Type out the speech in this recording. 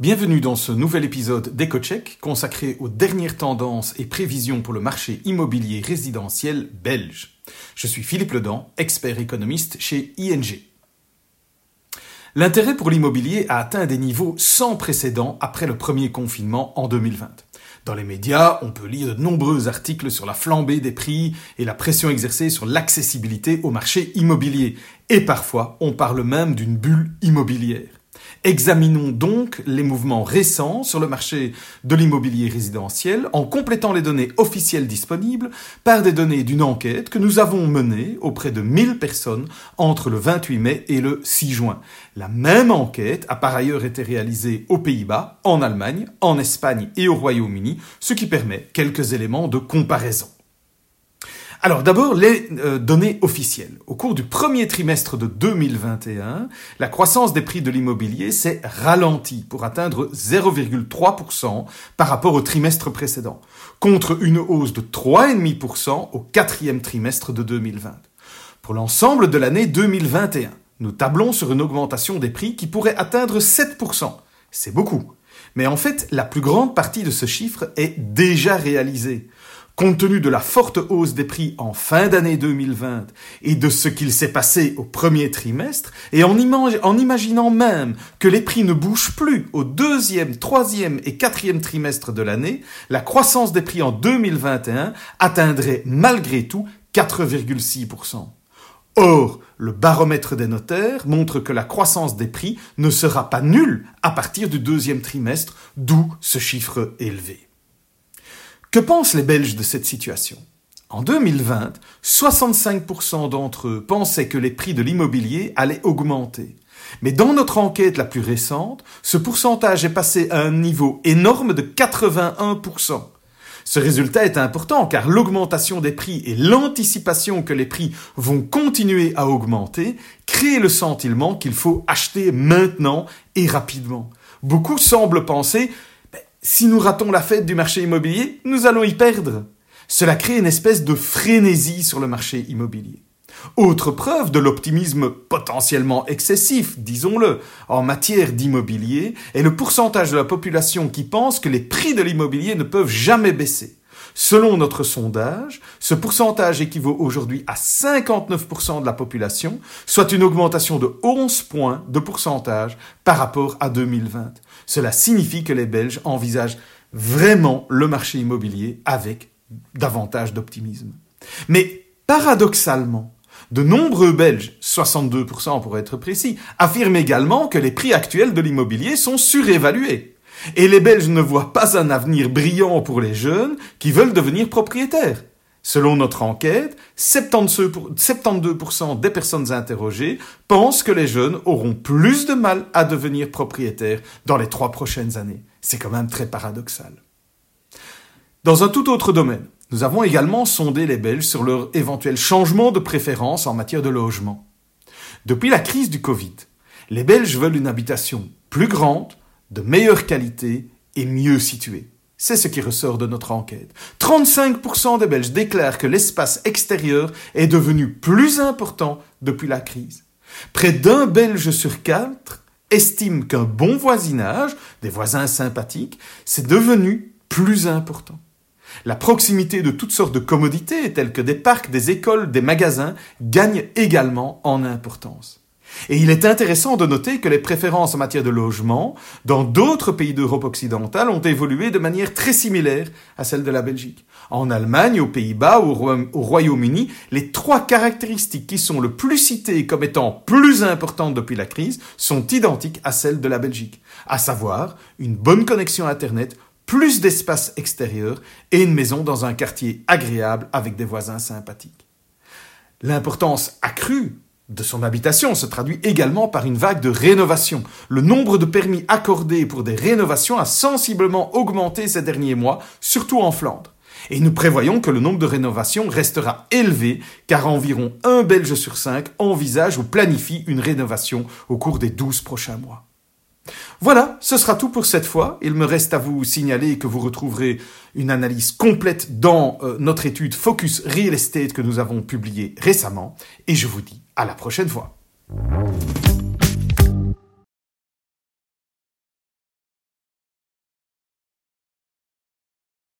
Bienvenue dans ce nouvel épisode d'EcoCheck consacré aux dernières tendances et prévisions pour le marché immobilier résidentiel belge. Je suis Philippe Ledan, expert économiste chez ING. L'intérêt pour l'immobilier a atteint des niveaux sans précédent après le premier confinement en 2020. Dans les médias, on peut lire de nombreux articles sur la flambée des prix et la pression exercée sur l'accessibilité au marché immobilier. Et parfois, on parle même d'une bulle immobilière. Examinons donc les mouvements récents sur le marché de l'immobilier résidentiel en complétant les données officielles disponibles par des données d'une enquête que nous avons menée auprès de 1000 personnes entre le 28 mai et le 6 juin. La même enquête a par ailleurs été réalisée aux Pays-Bas, en Allemagne, en Espagne et au Royaume-Uni, ce qui permet quelques éléments de comparaison. Alors d'abord, les euh, données officielles. Au cours du premier trimestre de 2021, la croissance des prix de l'immobilier s'est ralentie pour atteindre 0,3% par rapport au trimestre précédent, contre une hausse de 3,5% au quatrième trimestre de 2020. Pour l'ensemble de l'année 2021, nous tablons sur une augmentation des prix qui pourrait atteindre 7%. C'est beaucoup. Mais en fait, la plus grande partie de ce chiffre est déjà réalisée. Compte tenu de la forte hausse des prix en fin d'année 2020 et de ce qu'il s'est passé au premier trimestre, et en, imaginant même que les prix ne bougent plus au deuxième, troisième et quatrième trimestre de l'année, la croissance des prix en 2021 atteindrait malgré tout 4,6%. Or, le baromètre des notaires montre que la croissance des prix ne sera pas nulle à partir du deuxième trimestre, d'où ce chiffre élevé. Que pensent les Belges de cette situation? En 2020, 65% d'entre eux pensaient que les prix de l'immobilier allaient augmenter. Mais dans notre enquête la plus récente, ce pourcentage est passé à un niveau énorme de 81%. Ce résultat est important car l'augmentation des prix et l'anticipation que les prix vont continuer à augmenter créent le sentiment qu'il faut acheter maintenant et rapidement. Beaucoup semblent penser si nous ratons la fête du marché immobilier, nous allons y perdre. Cela crée une espèce de frénésie sur le marché immobilier. Autre preuve de l'optimisme potentiellement excessif, disons-le, en matière d'immobilier, est le pourcentage de la population qui pense que les prix de l'immobilier ne peuvent jamais baisser. Selon notre sondage, ce pourcentage équivaut aujourd'hui à 59% de la population, soit une augmentation de 11 points de pourcentage par rapport à 2020. Cela signifie que les Belges envisagent vraiment le marché immobilier avec davantage d'optimisme. Mais paradoxalement, de nombreux Belges, 62% pour être précis, affirment également que les prix actuels de l'immobilier sont surévalués. Et les Belges ne voient pas un avenir brillant pour les jeunes qui veulent devenir propriétaires. Selon notre enquête, 72% des personnes interrogées pensent que les jeunes auront plus de mal à devenir propriétaires dans les trois prochaines années. C'est quand même très paradoxal. Dans un tout autre domaine, nous avons également sondé les Belges sur leur éventuel changement de préférence en matière de logement. Depuis la crise du Covid, les Belges veulent une habitation plus grande, de meilleure qualité et mieux située. C'est ce qui ressort de notre enquête. 35% des Belges déclarent que l'espace extérieur est devenu plus important depuis la crise. Près d'un Belge sur quatre estime qu'un bon voisinage, des voisins sympathiques, c'est devenu plus important. La proximité de toutes sortes de commodités, telles que des parcs, des écoles, des magasins, gagne également en importance. Et il est intéressant de noter que les préférences en matière de logement dans d'autres pays d'Europe occidentale ont évolué de manière très similaire à celle de la Belgique. En Allemagne, aux Pays-Bas, ou au Royaume-Uni, les trois caractéristiques qui sont le plus citées comme étant plus importantes depuis la crise sont identiques à celles de la Belgique, à savoir une bonne connexion Internet, plus d'espace extérieur et une maison dans un quartier agréable avec des voisins sympathiques. L'importance accrue de son habitation se traduit également par une vague de rénovation. Le nombre de permis accordés pour des rénovations a sensiblement augmenté ces derniers mois, surtout en Flandre. Et nous prévoyons que le nombre de rénovations restera élevé, car environ un Belge sur cinq envisage ou planifie une rénovation au cours des douze prochains mois. Voilà, ce sera tout pour cette fois. Il me reste à vous signaler que vous retrouverez une analyse complète dans euh, notre étude Focus Real Estate que nous avons publiée récemment. Et je vous dis à la prochaine fois.